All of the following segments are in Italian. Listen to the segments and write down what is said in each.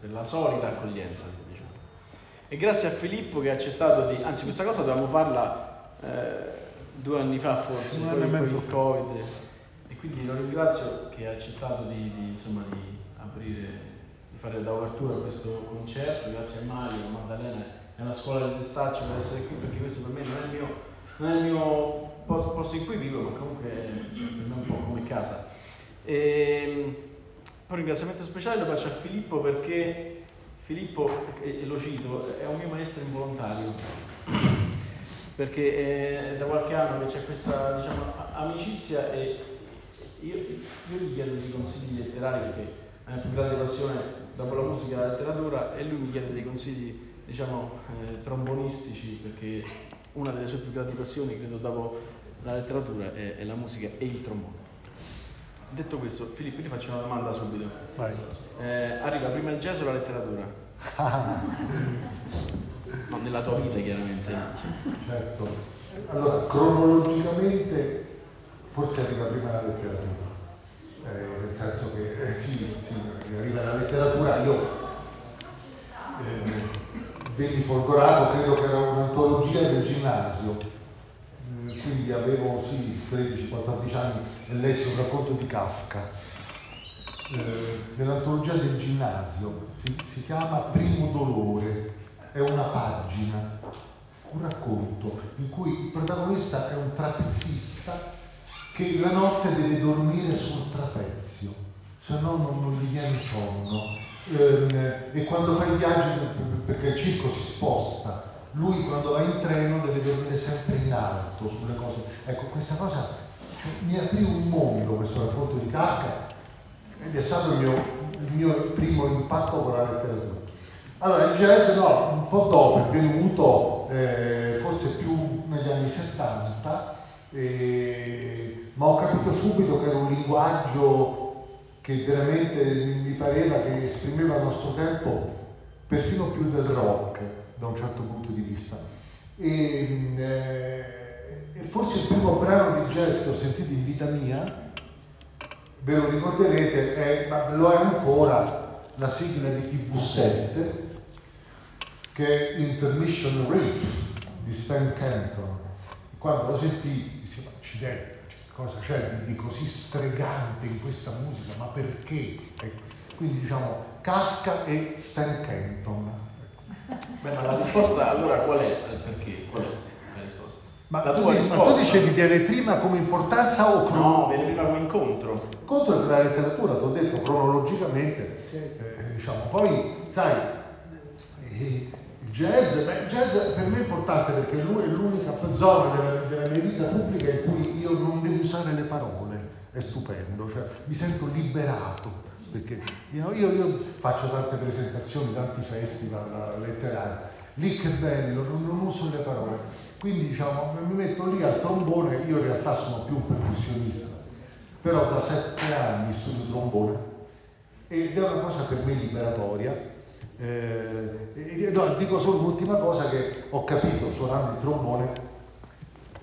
No, per, questa, per la solida accoglienza. Diciamo. E grazie a Filippo che ha accettato di, anzi questa cosa dovevamo farla eh, due anni fa forse, poi il Covid. E quindi lo ringrazio che ha accettato di, di, insomma, di aprire, di fare da apertura questo concerto, grazie a Mario, a Maddalena e alla scuola del Destaccio per essere qui perché questo per me non è il mio, non è il mio posto in cui vivo, ma comunque cioè, per me è un po' come casa. E, ehm, un ringraziamento speciale lo faccio a Filippo perché Filippo, e lo cito, è un mio maestro involontario perché è da qualche anno che c'è questa diciamo, amicizia e io, io, gli chiedo dei consigli letterari perché la più grande passione dopo la musica e la letteratura e lui mi chiede dei consigli diciamo eh, trombonistici perché una delle sue più grandi passioni credo dopo la letteratura è, è la musica e il trombone. Detto questo, Filippo, ti faccio una domanda subito. Vai. Eh, arriva prima il jazz o la letteratura? no, nella tua vita chiaramente. Certo. Allora, cronologicamente forse arriva prima la letteratura. Eh, nel senso che eh, sì, sì, arriva la letteratura, io eh, venni folgorato, credo che era un'antologia del ginnasio quindi avevo sì, 13-14 anni e lessi un racconto di Kafka. Eh, nell'antologia del ginnasio si, si chiama Primo dolore, è una pagina, un racconto in cui il protagonista è un trapezzista che la notte deve dormire sul trapezio, se no non, non gli viene sonno. Eh, e quando fa i viaggi, perché il circo si sposta, lui quando va in treno deve dormire sempre in alto sulle cose. Ecco, questa cosa cioè, mi aprì un mondo questo racconto di Kafka ed è stato il mio, il mio primo impatto con la letteratura. Allora, il jazz no, un po' dopo, è venuto eh, forse più negli anni 70, eh, ma ho capito subito che era un linguaggio che veramente mi pareva che esprimeva il nostro tempo perfino più del rock da un certo punto di vista. E, eh, forse il primo brano di jazz che ho sentito in vita mia, ve lo ricorderete, è, ma lo è ancora, la sigla di TV7, che è Intermission Reef di Stan Kenton. Quando lo sentì, dissi, ma accidenti, cosa c'è di così stregante in questa musica, ma perché? Ecco, quindi diciamo Kafka e Stan Kenton Beh, ma la risposta allora qual è? Eh, perché? Qual è la risposta? Ma la tua risposta? Ma tu dicevi viene prima come importanza o cronologia? No, viene prima come incontro. Incontro della letteratura, ti ho detto cronologicamente, eh, diciamo, poi sai, eh, il jazz, beh, jazz per me è importante perché lui è l'unica zona della, della mia vita pubblica in cui io non devo usare le parole, è stupendo, cioè mi sento liberato perché io, io, io, faccio tante presentazioni, tanti festival letterari, lì che bello, non, non uso le parole, quindi diciamo mi metto lì al trombone, io in realtà sono più un percussionista, però da sette anni studio trombone ed è una cosa per me liberatoria. Eh, no, dico solo un'ultima cosa che ho capito suonando il trombone,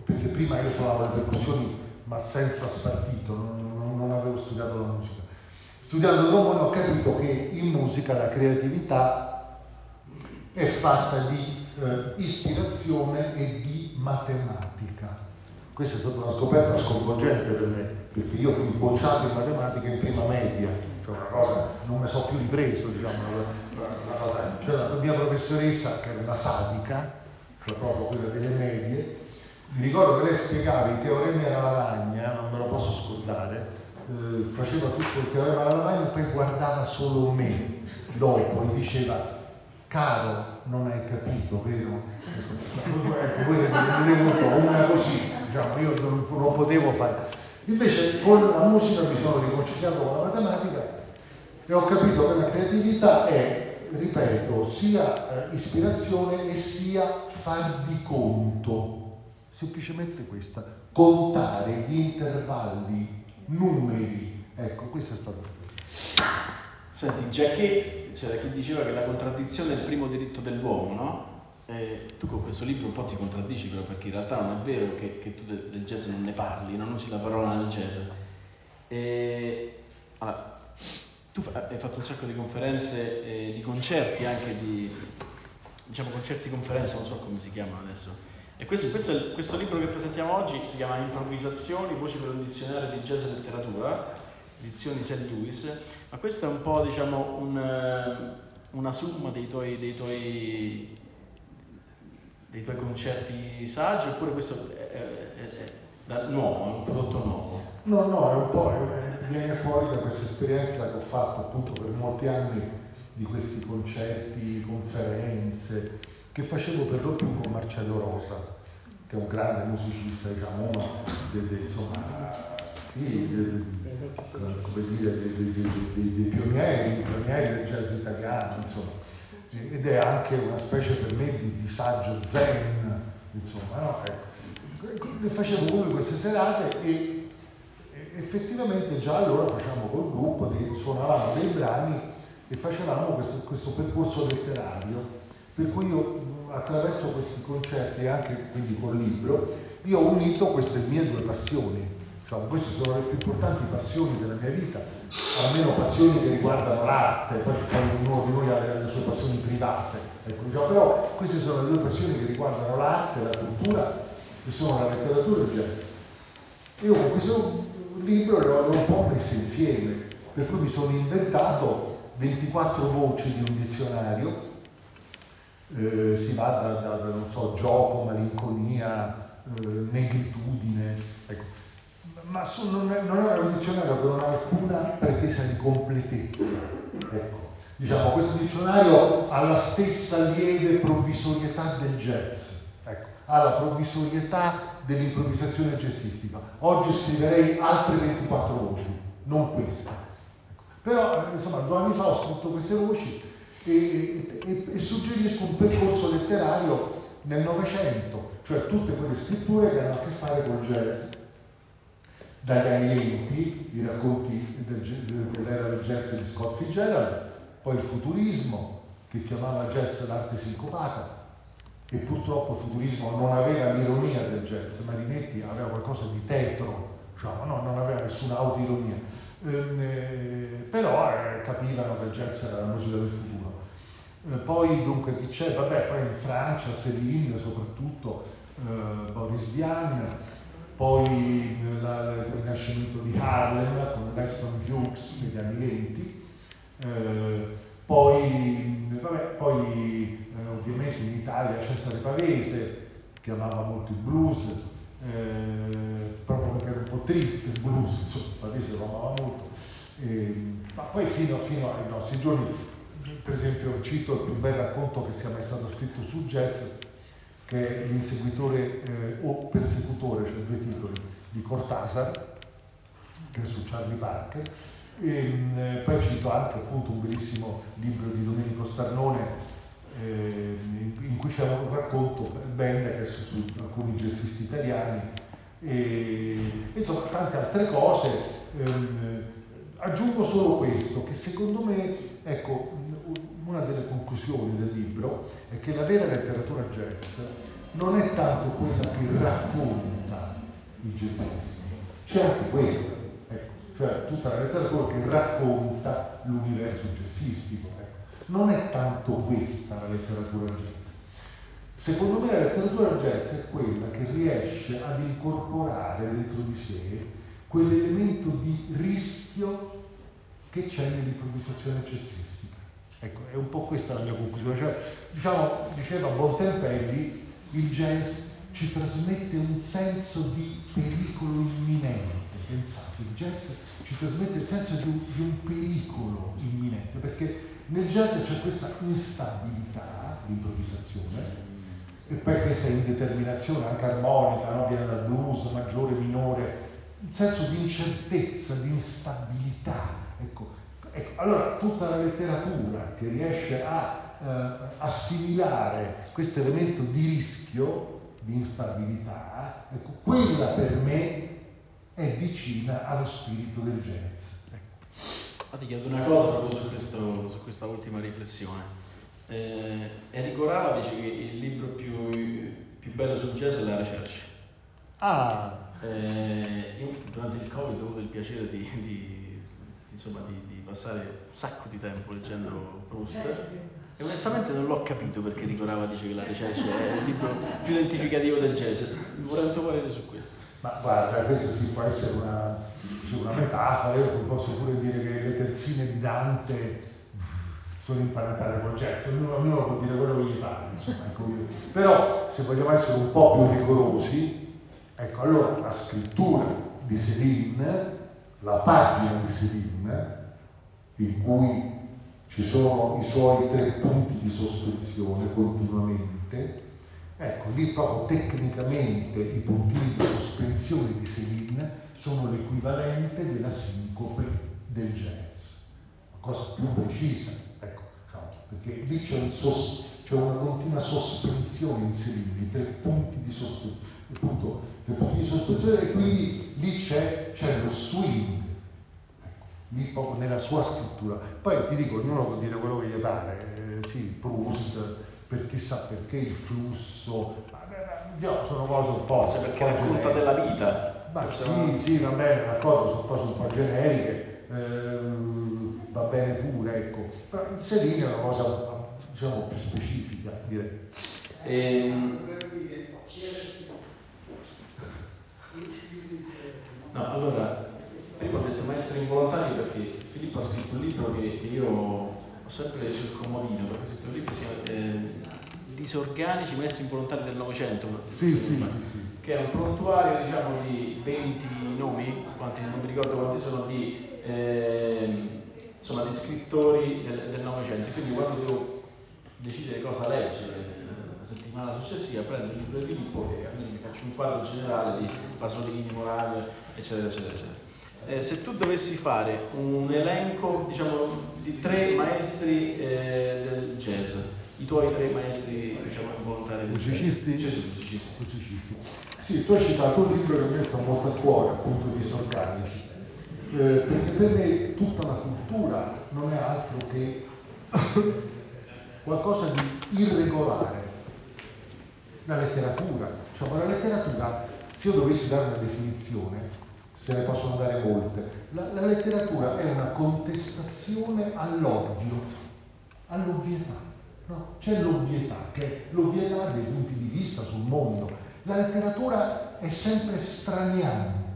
perché prima io suonavo le percussioni ma senza spartito, non, non avevo studiato la musica Studiando trombone ho capito che in musica la creatività è fatta di eh, ispirazione e di matematica. Questa è stata una scoperta sconvolgente per me, perché io fui bocciato in matematica in prima media, cioè una cosa, non mi so più ripreso, diciamo, una cosa, cioè la mia professoressa, che era una sadica, cioè proprio quella delle medie, mi ricordo che lei spiegava i teoremi alla lavagna, non me lo posso scordare, eh, faceva tutto il teorema alla lavagna poi guardava solo me. Dopo e diceva caro non hai capito vero? ecco una così diciamo io non, non potevo fare. Invece con la musica mi sono riconciliato con la matematica e ho capito che la creatività è, ripeto, sia eh, ispirazione e sia far di conto, semplicemente questa, contare gli intervalli, numeri, ecco, questo è stato. Senti, già che c'era chi diceva che la contraddizione è il primo diritto dell'uomo, no? Eh, tu con questo libro un po' ti contraddici però perché in realtà non è vero che, che tu del, del, jazz non ne parli, non usi la parola nel jazz. E, allora, tu hai fatto un sacco di conferenze, e di concerti anche di, diciamo concerti conferenze, non so come si chiamano adesso. E questo, questo, questo libro che presentiamo oggi si chiama Improvvisazioni, voci per un dizionario di jazz e letteratura, edizioni St. Louis, ma questo è un po' diciamo un, una somma dei tuoi, dei tuoi dei tuoi concerti saggi oppure questo è, è, è, nuovo, è un prodotto nuovo? No, no, è un po', viene fuori da questa esperienza che ho fatto appunto per molti anni di questi concerti, conferenze, che facevo per lo più con Marcello Rosa, che è un grande musicista, diciamo, uno dei, insomma, sì, dei, come dire, dei, dei, pionieri, pionieri del jazz italiano, insomma ed è anche una specie per me di, di saggio zen, insomma, no? ecco. Le facevo come queste serate e, effettivamente già allora facciamo col gruppo, suonavamo dei brani e facevamo questo, questo percorso letterario, per cui io attraverso questi concerti anche quindi col libro, io ho unito queste mie due passioni, Diciamo, queste sono le più importanti passioni della mia vita, almeno passioni che riguardano l'arte, poi ognuno di noi ha le, sue passioni private, ecco, diciamo, però queste sono le due passioni che riguardano l'arte, la cultura, che sono la letteratura e il jazz. Io con questo libro le ho un po' messe insieme, per cui mi sono inventato 24 voci di un dizionario, eh, si va da, da, da, so, gioco, malinconia, eh, negritudine, ecco ma su, non, è, non, è, un dizionario che non ha alcuna pretesa di completezza. Ecco. Diciamo, questo dizionario ha la stessa lieve provvisorietà del jazz, ecco. ha la provvisorietà dell'improvvisazione jazzistica. Oggi scriverei altre 24 voci, non questa. Ecco. Però, insomma, due anni fa ho scritto queste voci e, e, e suggerisco un percorso letterario nel Novecento, cioè tutte quelle scritture che hanno a che fare con il jazz dagli 20, i racconti del, dell'era del jazz di Scott Fitzgerald, poi il futurismo che chiamava jazz l'arte sincopata e purtroppo il futurismo non aveva l'ironia del jazz, Marinetti aveva qualcosa di tetro, diciamo, no, non aveva nessuna autoironia, ehm, eh, però eh, capivano che il jazz era la musica del futuro. Eh, poi dunque chi c'è? Vabbè, poi in Francia, Céline soprattutto, eh, Boris Vian, poi il rinascimento di Harlem con Weston Hughes negli anni 20, eh, poi, vabbè, poi eh, ovviamente in Italia Cesare Pavese che amava molto il blues, eh, proprio perché era un po' triste il blues, insomma Pavese lo amava molto, ma poi fino, fino ai nostri giorni, per esempio cito il più bel racconto che sia mai stato scritto sul jazz, che è l'inseguitore eh, o persecutore, cioè due titoli, di Cortázar, che è su Charlie Parker, e eh, poi cito anche appunto un bellissimo libro di Domenico Starnone eh, in cui c'è un racconto bene su, su alcuni jazzisti italiani e insomma tante altre cose. Ehm, aggiungo solo questo, che secondo me, ecco, una delle conclusioni del libro è che la vera letteratura jazz non è tanto quella che racconta i jazzisti, c'è anche questa, ecco, cioè tutta la letteratura che racconta l'universo jazzistico. Ecco. Non è tanto questa la letteratura jazz. Secondo me la letteratura jazz è quella che riesce ad incorporare dentro di sé quell'elemento di rischio che c'è nell'improvvisazione jazzistica. Ecco, è un po' questa la mia conclusione. Cioè, diciamo, diceva Bontempelli, il jazz ci trasmette un senso di pericolo imminente. Pensate, il jazz ci trasmette il senso di un, di un pericolo imminente, perché nel jazz c'è questa instabilità, l'improvvisazione, e poi questa indeterminazione anche armonica, no? viene dal blues, maggiore, minore, un senso di incertezza, di instabilità. Ecco, Ecco, allora tutta la letteratura che riesce a eh, assimilare questo elemento di rischio, di instabilità, ecco, quella per me è vicina allo spirito del jazz. Ecco. ti chiedo una cosa proprio su, questo, su questa ultima riflessione. Eh, Enrico Rava dice che il libro più, più bello sul jazz è La Recherche. Ah! Eh, io durante il Covid ho avuto il piacere di, di, insomma, di, di passare un sacco di tempo leggendo Proust. e onestamente non l'ho capito perché Ricorava dice che La Recherche è il libro più identificativo del jazz. Vorrei un tuo parere su questo. Ma guarda, questa sì può essere una, una metafora, io posso pure dire che le terzine di Dante sono imparentate col jazz, ognuno, ognuno può dire quello che gli pare, insomma, ecco però se vogliamo essere un po' più rigorosi, ecco allora la scrittura di Céline, la pagina di Céline, in cui ci sono i suoi tre punti di sospensione continuamente, ecco lì proprio tecnicamente i puntini di sospensione di Céline sono l'equivalente della sincope del jazz, una cosa più precisa perché lì c'è, un sos, c'è una continua sospensione inserita, i tre punti di sospensione, appunto, tre punti di sospensione e quindi lì c'è, c'è lo swing, ecco, nella sua scrittura. Poi ti dico, ognuno può dire quello che gli pare, eh, sì, Proust, per chissà perché il flusso, ma, sono cose un po'... Forse perché racconta della vita. Ma sì, sì, va bene, d'accordo, sono cose un po' generiche. Eh, va bene pure, ecco. Però inserire è una cosa diciamo più specifica, direi. Ehm... No, allora, prima ho detto maestri involontari perché Filippo ha scritto un libro che, che io ho sempre sul comodino, perché ha scritto un libro che si chiama eh, Disorganici maestri involontari del Novecento. Sì, sì, sì, Che è un prontuario diciamo di 20 nomi, quanti, non mi ricordo quanti sono, di eh, insomma, di scrittori del Novecento. Quindi quando devo decidere cosa leggere la settimana successiva, prendo il libro di Filippo e mi faccio un quadro generale di Pasolini, Moravia, eccetera, eccetera, eccetera. Eh, se tu dovessi fare un elenco diciamo, di tre maestri eh, del jazz, i tuoi tre maestri diciamo, volontari del musicisti? jazz, musicisti. musicisti. Sì, tu hai citato un libro che a me sta molto a cuore, appunto di Sorganici eh, perché per me tutta la cultura non è altro che qualcosa di irregolare. La letteratura, cioè la letteratura, se io dovessi dare una definizione, se ne possono dare molte, la, la letteratura è una contestazione all'ovvio, all'ovvietà. No? C'è l'ovvietà, che è l'ovvietà dei punti di vista sul mondo. La letteratura è sempre straniante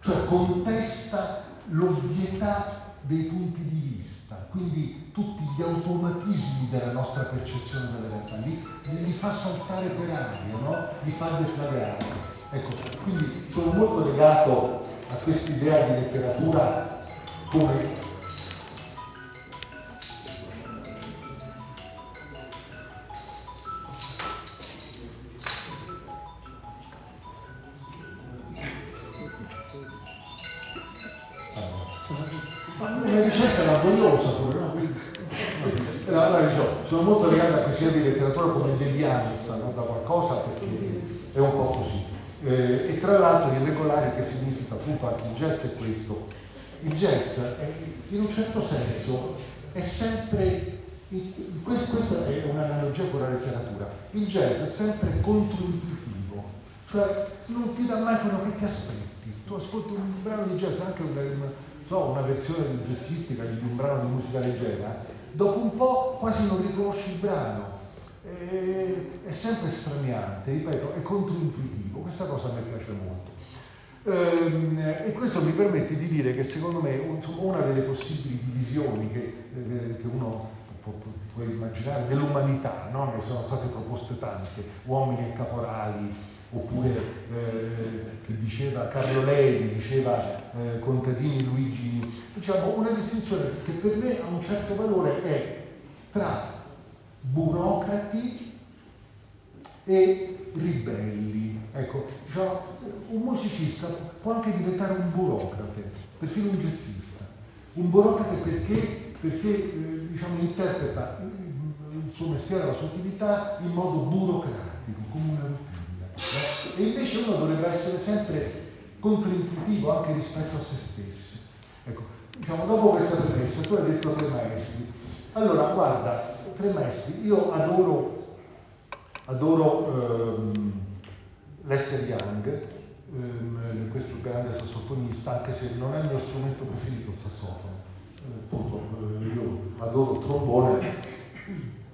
cioè contesta l'ovvietà dei punti di vista, quindi tutti gli automatismi della nostra percezione della realtà, li, li fa saltare per aria, no? li fa deflagrare. Ecco, quindi sono molto legato a quest'idea di letteratura come una ricerca laboriosa pure, no? sono molto legato a questa idea di letteratura come devianza no? da qualcosa perché è un po' così. Eh, e tra l'altro irregolare che significa anche il jazz è questo. Il jazz è, in un certo senso è sempre, questa è un'analogia con la letteratura, il jazz è sempre controintuitivo, cioè non ti dà mai quello che ti aspetti. Tu ascolti un brano di jazz, anche un, so, una versione jazzistica di un brano di musica leggera, dopo un po' quasi non riconosci il brano. E, è sempre straniante, ripeto, è controintuitivo, questa cosa me piace molto. Ehm, e questo mi permette di dire che secondo me una delle possibili divisioni che, eh, uno può, può, immaginare dell'umanità, no? ne sono state proposte tante, uomini e caporali, oppure eh, che diceva Carlo Levi, diceva eh, Contadini Luigi, diciamo una distinzione che per me ha un certo valore è tra burocrati e ribelli. Ecco, diciamo, un musicista può anche diventare un burocrate, perfino un jazzista, un burocrate perché, perché eh, diciamo, interpreta il suo mestiere, la sua attività in modo burocratico, come una routine. No? E invece uno dovrebbe essere sempre controintuitivo anche rispetto a se stesso. Ecco, diciamo, dopo questa premessa, tu hai detto tre maestri. Allora, guarda, tre maestri, io adoro, adoro ehm, Lester Young, ehm, questo grande sassofonista, anche se non è il mio strumento preferito il sassofono. Eh, eh, io adoro il trombone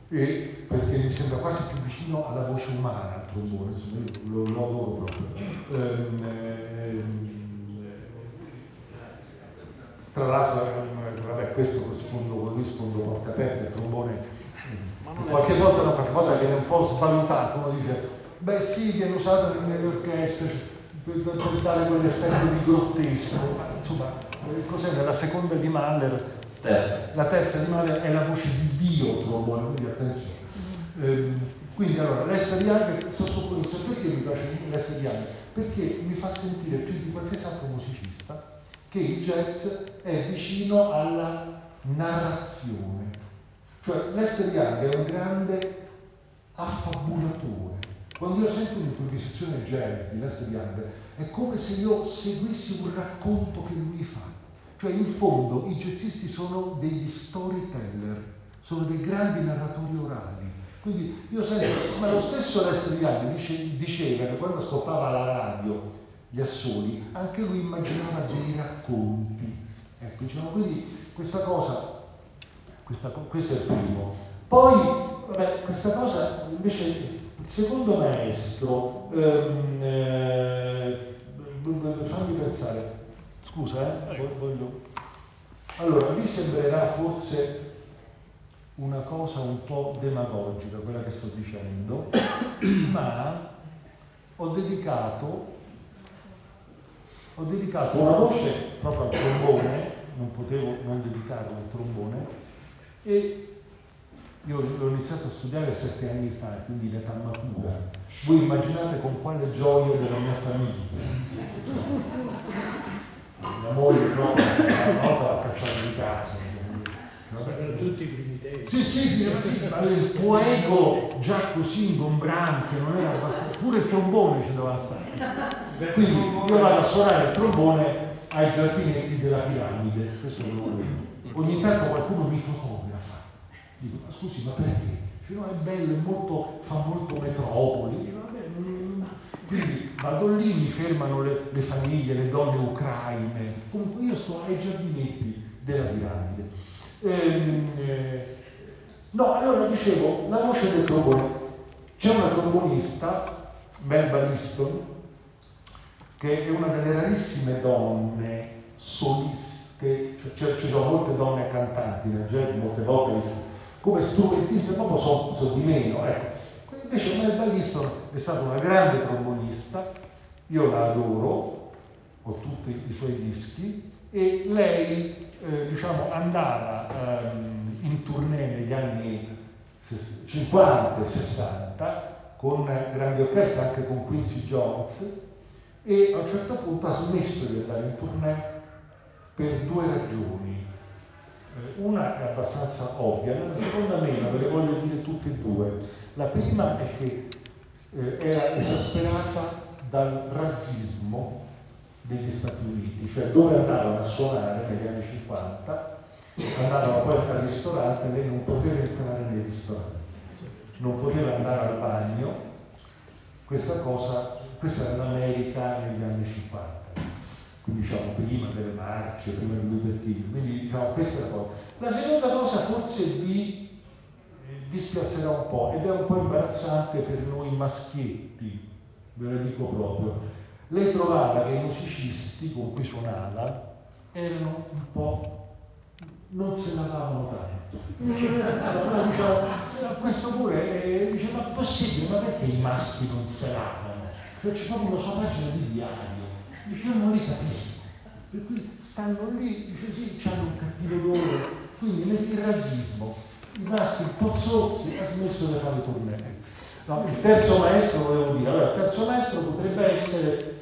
e perché mi sembra quasi più vicino alla voce umana il trombone, insomma io lo, lo adoro proprio. Ehm, ehm, tra l'altro, ehm, vabbè, questo rispondo, rispondo porte aperte, il trombone qualche volta, no, qualche volta viene un po' svalutato, uno dice, beh sì, viene usato nelle orchestre per dare quell'effetto di grottesco, insomma, eh, cos'è nella seconda di Mahler? Terza. La terza di Mahler è la voce di Dio, trombone, quindi attenzione. Ehm, quindi allora, l'essere Young, sassofonista, perché mi piace l'essere Young? Perché mi fa sentire più di qualsiasi altro musicista che il jazz è vicino alla narrazione. Cioè l'essere Young è un grande affabulatore. Quando io sento un'improvvisazione jazz di Lester Young è come se io seguissi un racconto che lui fa. Cioè in fondo i jazzisti sono degli storyteller, sono dei grandi narratori orali. Quindi io sento, ma lo stesso Lester Young dice, diceva che quando ascoltava la radio gli assoli, anche lui immaginava dei racconti. Ecco, diciamo, quindi questa cosa, questa, questo è il primo. Poi, vabbè, questa cosa invece il secondo maestro, ehm, eh, fammi pensare, scusa, eh, voglio... Allora, mi sembrerà forse una cosa un po' demagogica quella che sto dicendo, ma ho dedicato, ho dedicato una voce proprio al trombone, non potevo non dedicarlo al trombone, e io l'ho iniziato a studiare sette anni fa, quindi in età matura. Voi immaginate con quale gioia della mia famiglia. Mia moglie proprio una volta l'ha cacciato di casa. Erano tutti i primi tempi. Sì, sì, sì, ma il tuo ego già così ingombrante, non era abbastanza. Pure il trombone ci doveva stare. Quindi io vado a suonare il trombone ai giardinetti della piramide. Questo è lo Ogni tanto qualcuno mi fotografa. Scusi, ma perché? Dice, no, è bello, è molto, fa molto metropoli. Quindi vado lì, mi fermano le, le famiglie, le donne ucraine. Comunque io sto ai giardinetti della piramide. Ehm, eh, no, allora dicevo, la voce del trombone. C'è una trombonista, Melba Liston, che è una delle rarissime donne soliste, cioè, ci sono molte donne cantanti nel jazz, molte vocalist, come strumentiste proprio so, so di meno. Ecco. Invece Melba Liston è stata una grande trombonista, io la adoro, ho tutti i suoi dischi, e lei eh, diciamo, andava ehm, in tournée negli anni 50 e 60 con grandi orchestre, anche con Quincy Jones, e a un certo punto ha smesso di andare in tournée per due ragioni. Eh, una è abbastanza ovvia, la seconda meno, ve le voglio dire tutte e due. La prima è che eh, era esasperata dal razzismo degli Stati Uniti, cioè dove andavano a suonare negli anni 50, andavano poi al ristorante, lei non poteva entrare nei ristoranti, non poteva andare al bagno, questa cosa, questa era l'America negli anni 50, quindi diciamo prima delle marce, prima di Luther King, quindi diciamo questa è la cosa. La seconda cosa forse vi, vi spiazzerà un po' ed è un po' imbarazzante per noi maschietti, ve lo dico proprio lei trovava che i musicisti con cui suonava erano un po' non se lavavano tanto. Allora, diciamo, questo pure eh, dice ma possibile, ma perché i maschi non se lavano? Cioè c'è proprio una sua pagina di diario. Dice io non li capisco. Per cui stanno lì, dice sì, hanno un cattivo odore. Quindi il razzismo, i maschi un po' zozzi, ha smesso di fare tournée. No, il terzo maestro volevo dire, allora il terzo maestro potrebbe essere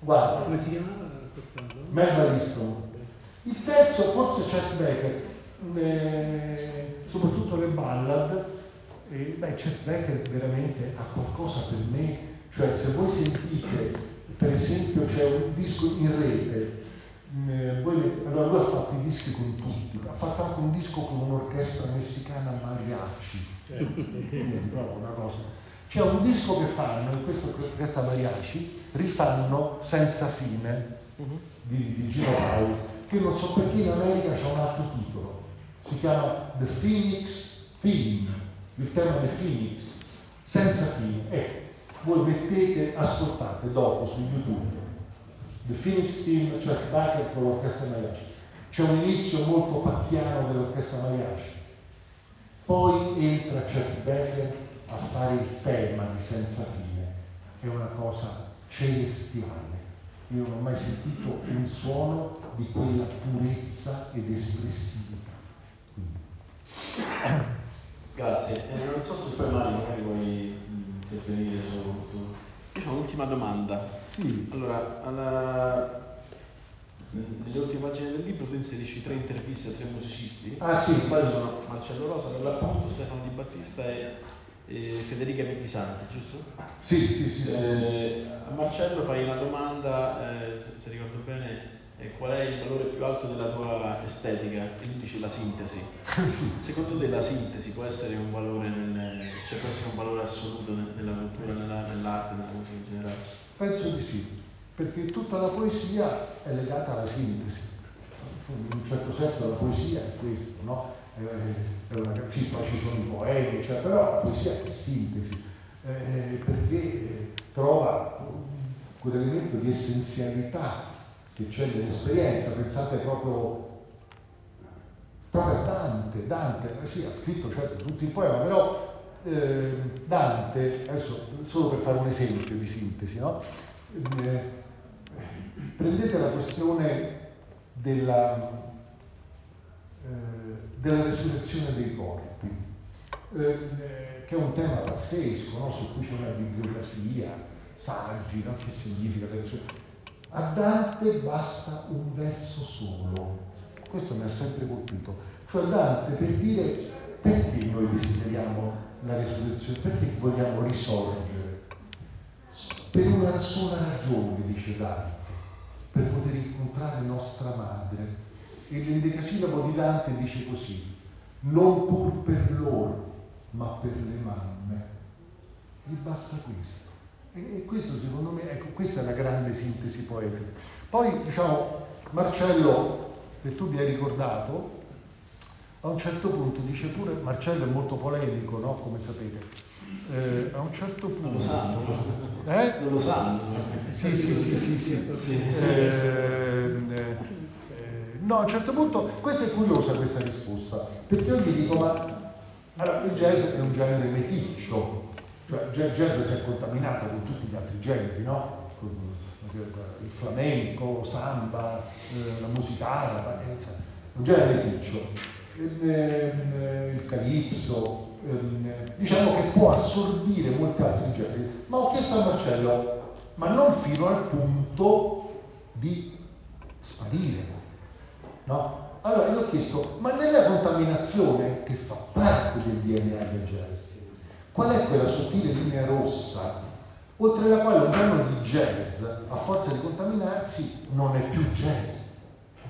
Guarda, come si chiamava questa? Melba Liston. Il terzo, forse Chet Becker, eh, soprattutto le ballad, eh, beh, Chet Becker veramente ha qualcosa per me, cioè se voi sentite, per esempio c'è un disco in rete, eh, voi, allora lui ha fatto i dischi con tutti, ha fatto anche un disco con un'orchestra messicana mariachi, proprio una cosa. C'è un disco che fanno, in questa orchestra mariachi, rifanno senza fine di, di Gino Paoli, che non so perché in America c'è un altro titolo, si chiama The Phoenix Theme, il tema The Phoenix, senza fine. E voi mettete, ascoltate dopo su YouTube, The Phoenix Theme, cioè Baker con l'orchestra mariachi. C'è un inizio molto pacchiano dell'orchestra mariachi, poi entra Chet Becker a fare il tema di senza fine, è una cosa celestiale. Io non ho mai sentito un suono di quella purezza ed espressività. Grazie. Eh, non so se poi Mario magari vuoi intervenire su... Io ho un'ultima domanda. Sì. Allora, alla... nelle ultime pagine del libro tu inserisci tre interviste a tre musicisti. Ah sì. Sbaglio sono Marcello Rosa, per l'appunto, Stefano Di Battista e, e Federica Santi, giusto? Sì, sì, sì. sì, Eh, a Marcello fai una domanda, eh, se, se ricordo bene, eh, qual è il valore più alto della tua estetica? E tu dici la sintesi. Secondo te la sintesi può essere un valore, nel, cioè può essere un valore assoluto nel- nella cultura, nella- nell'arte, nella musica in generale? Penso di sì, perché tutta la poesia è legata alla sintesi. In un certo senso la poesia è questo, no? È- è una- sì, poi ci sono i poeti, cioè, però la poesia è sintesi, eh, perché eh, trova quell'elemento di essenzialità che c'è nell'esperienza. Pensate proprio, proprio a Dante, Dante, eh sì, ha scritto certo tutti i poemi, però eh, Dante, adesso solo per fare un esempio di sintesi, no? Eh, prendete la questione della, eh, della resurrezione dei corpi, eh, che è un tema pazzesco, no? su cui c'è una bibliografia, saggi, no? che significa la resurrezione. A Dante basta un verso solo, questo mi ha sempre colpito, cioè Dante per dire perché noi desideriamo la resurrezione, perché vogliamo risorgere? Per una sola ragione, dice Dante, per poter incontrare nostra madre. E l'indicasillabo di Dante dice così, non pur per loro, ma per le mamme. Gli basta questo. E, questo secondo me, ecco, questa è la grande sintesi poetica. Poi, diciamo, Marcello, che tu mi hai ricordato, a un certo punto dice pure, Marcello è molto polemico, no? Come sapete. Eh, a un certo punto... Non lo sanno. Eh? Non lo sanno. Sì, sì, sì, sì, sì. Sì. Eh, eh, no, a un certo punto, questa è curiosa questa risposta, perché io gli dico, ma allora, il jazz è un genere meticcio, cioè il jazz si è contaminato con tutti gli altri generi, no? Con Il flamenco, samba, eh, la musica araba, eh, cioè, un genere eh, il calipso, ehm, diciamo che può assorbire molti altri generi, ma ho chiesto a Marcello, ma non fino al punto di sparire, no? Allora gli ho chiesto, ma nella contaminazione che fa parte del DNA del jazz, qual è quella sottile linea rossa oltre la quale un brano di jazz, a forza di contaminarsi, non è più jazz,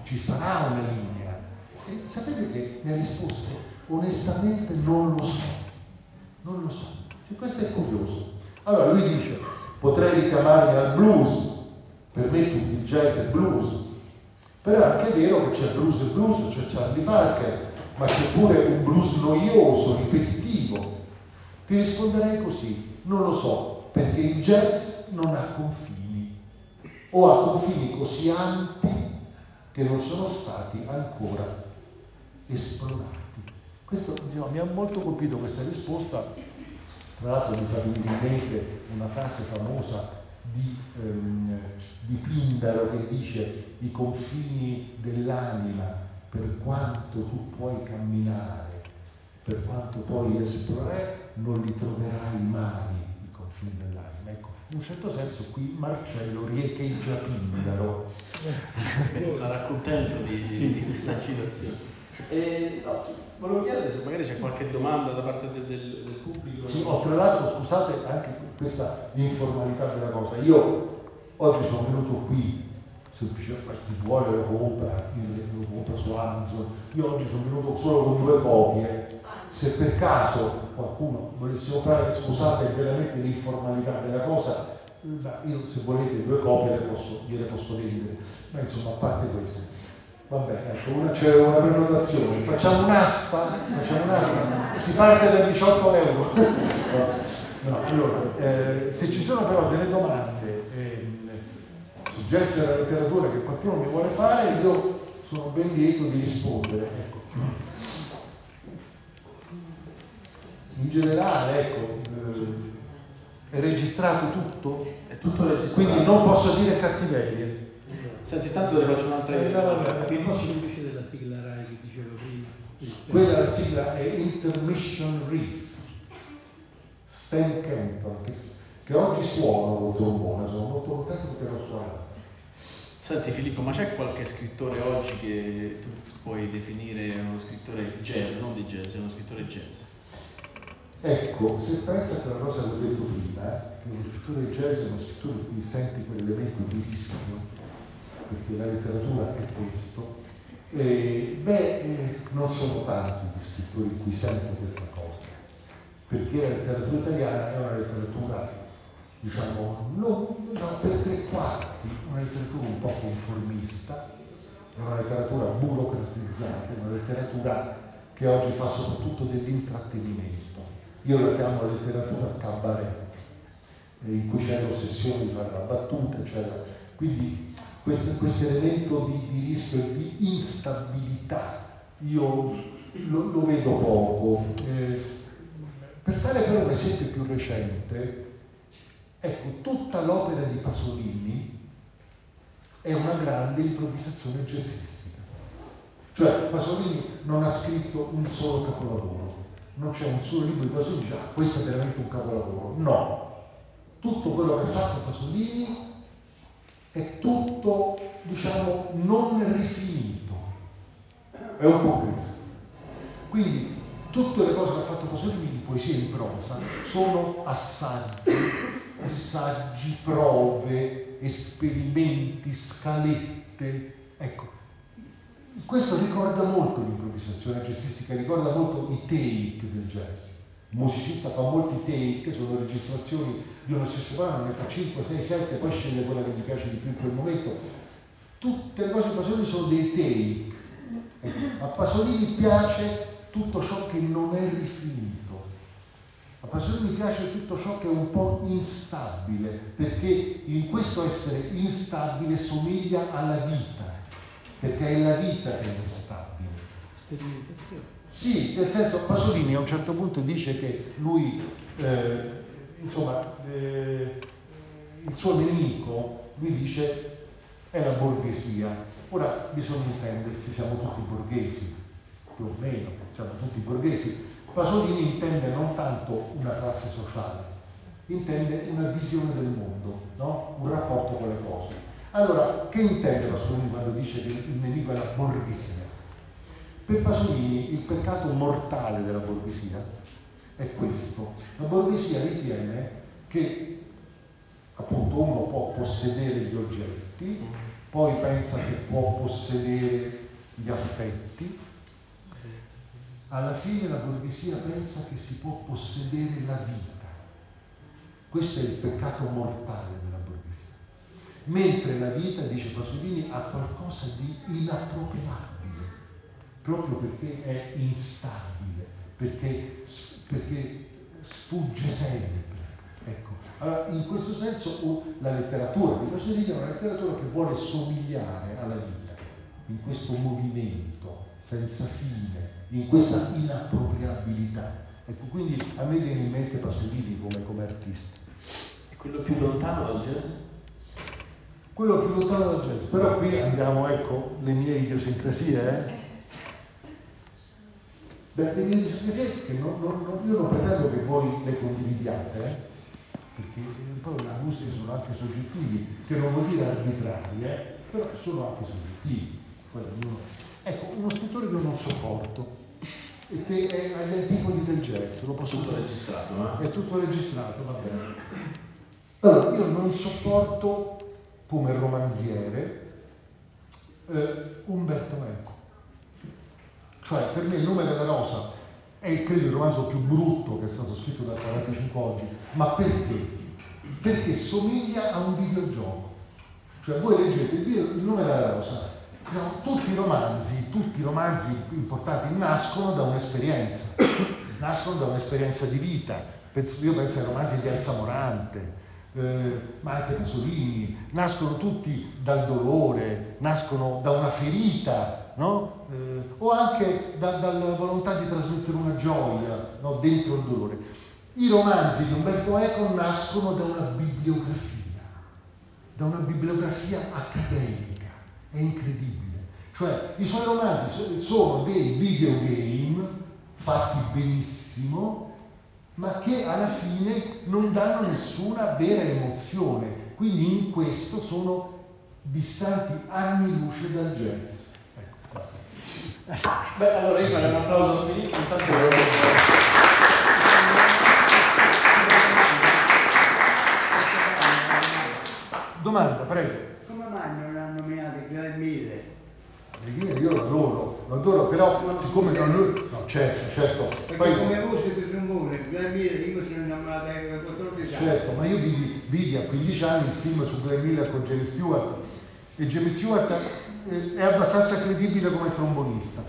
ci sarà una linea. E sapete che mi ha risposto, onestamente non lo so, non lo so. E questo è curioso. Allora lui dice, potrei richiamarmi al blues, per me tutto il jazz è blues, però è anche vero che c'è blues e blues, c'è Charlie Parker, ma c'è pure un blues noioso, ripetitivo. Ti risponderei così, non lo so, perché il jazz non ha confini, o ha confini così ampi che non sono stati ancora esplorati. Questo diciamo, mi ha molto colpito questa risposta, tra l'altro mi fa venire in mente una frase famosa di, ehm, di Pindaro che dice i confini dell'anima per quanto tu puoi camminare, per quanto puoi esplorare, non li troverai mai i confini dell'anima. Ecco, in un certo senso qui Marcello riecheggia Pindaro. Sarà contento di, di, di questa citazione. E, no, volevo chiedere se magari c'è qualche domanda da parte del, del, del pubblico. Sì, ho tra l'altro, scusate anche questa informalità della cosa. Io oggi sono venuto qui semplicemente chi vuole lo compra, lo compra su Amazon. Io oggi sono venuto solo con due copie. Se per caso qualcuno volesse comprare, scusate veramente l'informalità della cosa, io se volete due copie le posso, gliele posso vendere. Ma insomma, a parte questo. Vabbè, ecco, una, c'è una prenotazione, facciamo un'asta, facciamo un'asta, si parte da 18 euro. no, allora, eh, se ci sono però delle domande eh, su jazz e la letteratura che qualcuno mi vuole fare, io sono ben lieto di rispondere. Ecco. In generale, ecco, eh, è registrato tutto? È tutto registrato. Quindi non posso dire cattiverie. Senti, tanto le faccio un'altra no, no, no. Capisci invece della sigla RAI che dicevo prima? Quella la sigla è Intermission Reef. Stan Kenton, che, che oggi suona col trombone, sono molto contento perché lo suona. Senti Filippo, ma c'è qualche scrittore oggi che tu puoi definire uno scrittore jazz, non di jazz, è uno scrittore jazz? Ecco, se pensa che la cosa che ho detto prima, che uno scrittore jazz è uno scrittore in cui senti quell'elemento di rischio, perché la letteratura è questo, eh, beh, eh, non sono tanti gli scrittori in cui sento questa cosa, perché la letteratura italiana è una letteratura, diciamo, non, no, per tre quarti, una letteratura un po' conformista, è una letteratura burocratizzata, è una letteratura che oggi fa soprattutto dell'intrattenimento. Io la chiamo letteratura cabaret, in cui c'è l'ossessione di fare la battuta, c'era... quindi questo, questo elemento di, di, rischio e di instabilità io lo, lo vedo poco. Eh, per fare però un esempio più recente, ecco, tutta l'opera di Pasolini è una grande improvvisazione jazzistica. Cioè Pasolini non ha scritto un solo capolavoro, non c'è un solo libro di Pasolini che dice ah, questo è veramente un capolavoro. No, tutto quello che ha fatto Pasolini è tutto, diciamo, non rifinito. È un po' questo. Quindi tutte le cose che ha fatto Pasolini di poesia in prosa sono assaggi, assaggi, prove, esperimenti, scalette. Ecco, questo ricorda molto l'improvvisazione jazzistica, ricorda molto i take del jazz. Il musicista fa molti take, sono registrazioni di uno stesso brano, ne fa 5, 6, 7, poi sceglie quella che gli piace di più in quel momento. Tutte le cose di Pasolini sono dei take. Ecco, a Pasolini piace tutto ciò che non è rifinito. A Pasolini piace tutto ciò che è un po' instabile, perché in questo essere instabile somiglia alla vita, perché è la vita che è instabile. Sperimentazione. Sì, nel senso Pasolini a un certo punto dice che lui, eh, insomma, eh, il suo nemico, lui dice, è la borghesia. Ora bisogna intendersi, siamo tutti borghesi, più o meno, siamo tutti borghesi. Pasolini intende non tanto una classe sociale, intende una visione del mondo, no? un rapporto con le cose. Allora, che intende Pasolini quando dice che il nemico è la borghesia? Per Pasolini il peccato mortale della borghesia è questo. La borghesia ritiene che appunto uno può possedere gli oggetti, poi pensa che può possedere gli affetti, alla fine la borghesia pensa che si può possedere la vita. Questo è il peccato mortale della borghesia. Mentre la vita, dice Pasolini, ha qualcosa di inappropriabile proprio perché è instabile, perché, perché sfugge sempre. Ecco. Allora, in questo senso la letteratura di Pasolini è una letteratura che vuole somigliare alla vita, in questo movimento senza fine, in questa inappropriabilità. Ecco, quindi a me viene in mente Pasolini come, come artista. E quello più lontano dal jazz? Quello più lontano dal jazz, però qui andiamo, ecco, le mie idiosincrasie, eh? Beh, le mie idiosincrasie che non, non, non, io non pretendo che voi le condividiate, eh? perché poi i gusti sono anche soggettivi, che non vuol dire arbitrari, eh? però sono anche soggettivi. Ecco, uno scrittore che non sopporto e che è agli antipodi del jazz, lo posso tutto registrato, no? È tutto registrato, va bene. Allora, io non sopporto come romanziere eh, Umberto Eco. Cioè, per me il nome della rosa è credo il romanzo più brutto che è stato scritto da 45 oggi, ma perché? Perché somiglia a un videogioco. Cioè voi leggete il, video, il nome della rosa, no, tutti i romanzi, tutti i romanzi importanti nascono da un'esperienza, nascono da un'esperienza di vita. Penso, io penso ai romanzi di Elsa Morante, eh, ma anche Pasolini, nascono tutti dal dolore, nascono da una ferita no? eh, o anche da, dalla volontà di trasmettere una gioia no? dentro il dolore. I romanzi di Umberto Eco nascono da una bibliografia, da una bibliografia accademica, è incredibile. Cioè i suoi romanzi sono dei videogame fatti benissimo, ma che alla fine non danno nessuna vera emozione. Quindi in questo sono distanti anni luce dal jazz. Beh, allora io farei un applauso a Filippo, intanto Domanda, prego. Come mai non hanno nominato Glenn Miller? Io lo adoro, però siccome non lui... No, certo, certo. Perché Poi, come voce di trombone, Glenn Miller, io sono innamorato da 14 anni. certo, ma io vidi, vidi a 15 anni il film su Glenn Miller con Jamie Stewart e Jamie Stewart è abbastanza credibile come trombonista.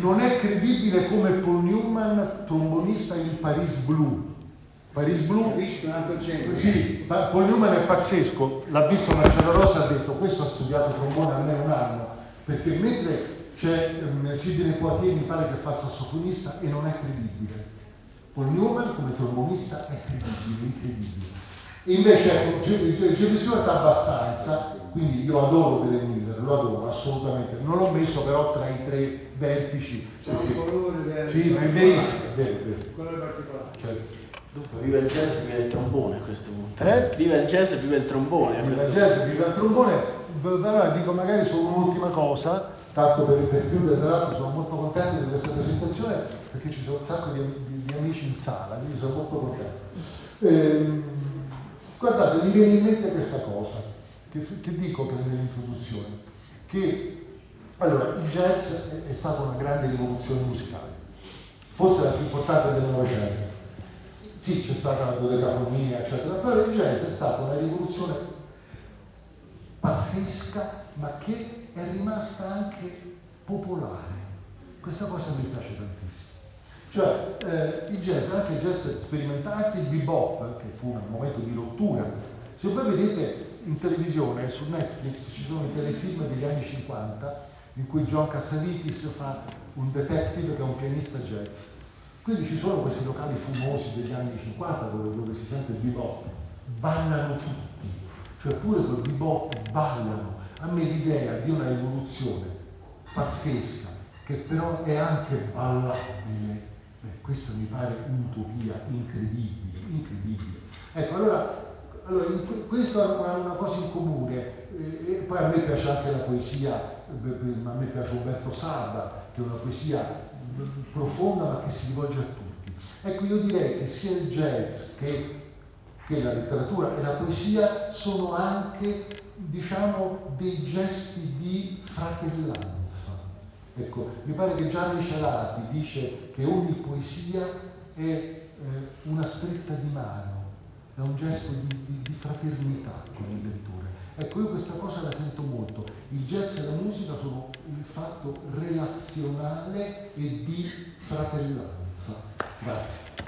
Non è credibile come Paul Newman, trombonista in Paris Blue. Paris Blue. Sì, Paul Newman è pazzesco, l'ha visto Marcello Rosa ha detto questo ha studiato trombone almeno un anno, perché mentre c'è um, Sidney Poitier mi pare che fa il sassofonista e non è credibile. Paul Newman come trombonista è credibile, incredibile. E invece ecco, Jimmy Stewart abbastanza, quindi io adoro Glenn Miller, lo adoro assolutamente, non l'ho messo però tra i tre vertici. C'è un colore del... Sì, ma è vero, colore particolare. Certo. Dunque, viva il jazz e viva il trombone a questo punto. Eh? Viva il jazz e viva il trombone a Viva questo il jazz, viva il trombone. Allora dico magari solo un'ultima cosa, tanto per, per chiudere, tra l'altro sono molto contento di questa presentazione perché ci sono un sacco di, di- di amici in sala, quindi sono molto contento. Ehm, guardate, mi viene in mente questa cosa, che, che dico per nell'introduzione, che allora, il jazz è, è stata una grande rivoluzione musicale, forse la più importante del Novecento. Sì, c'è stata la dodecafonia, eccetera, però il jazz è stata una rivoluzione pazzesca, ma che è rimasta anche popolare. Questa cosa mi piace tantissimo. Cioè, eh, il jazz, anche il jazz sperimentale, anche il bebop, che fu un momento di rottura. Se voi vedete in televisione, su Netflix, ci sono i telefilm degli anni 50 in cui John Cassavetes fa un detective che è un pianista jazz. Quindi ci sono questi locali fumosi degli anni 50 dove, dove si sente il bebop, ballano tutti, cioè pure col bebop ballano. A me l'idea di una rivoluzione pazzesca, che però è anche ballabile, beh, questa mi pare un'utopia incredibile, incredibile. Ecco, allora, allora in que- questo ha una cosa in comune, eh, e poi a me piace anche la poesia, eh, a me piace Umberto Sarda, che è una poesia profonda ma che si rivolge a tutti. Ecco, io direi che sia il jazz che, che la letteratura e la poesia sono anche, diciamo, dei gesti di fratellanza. Ecco, mi pare che Gianni Celati dice che ogni poesia è eh, una stretta di mano, è un gesto di, di, di fraternità con il lettore. Ecco, io questa cosa la sento molto. Il jazz e la musica sono un fatto relazionale e di fratellanza. Grazie.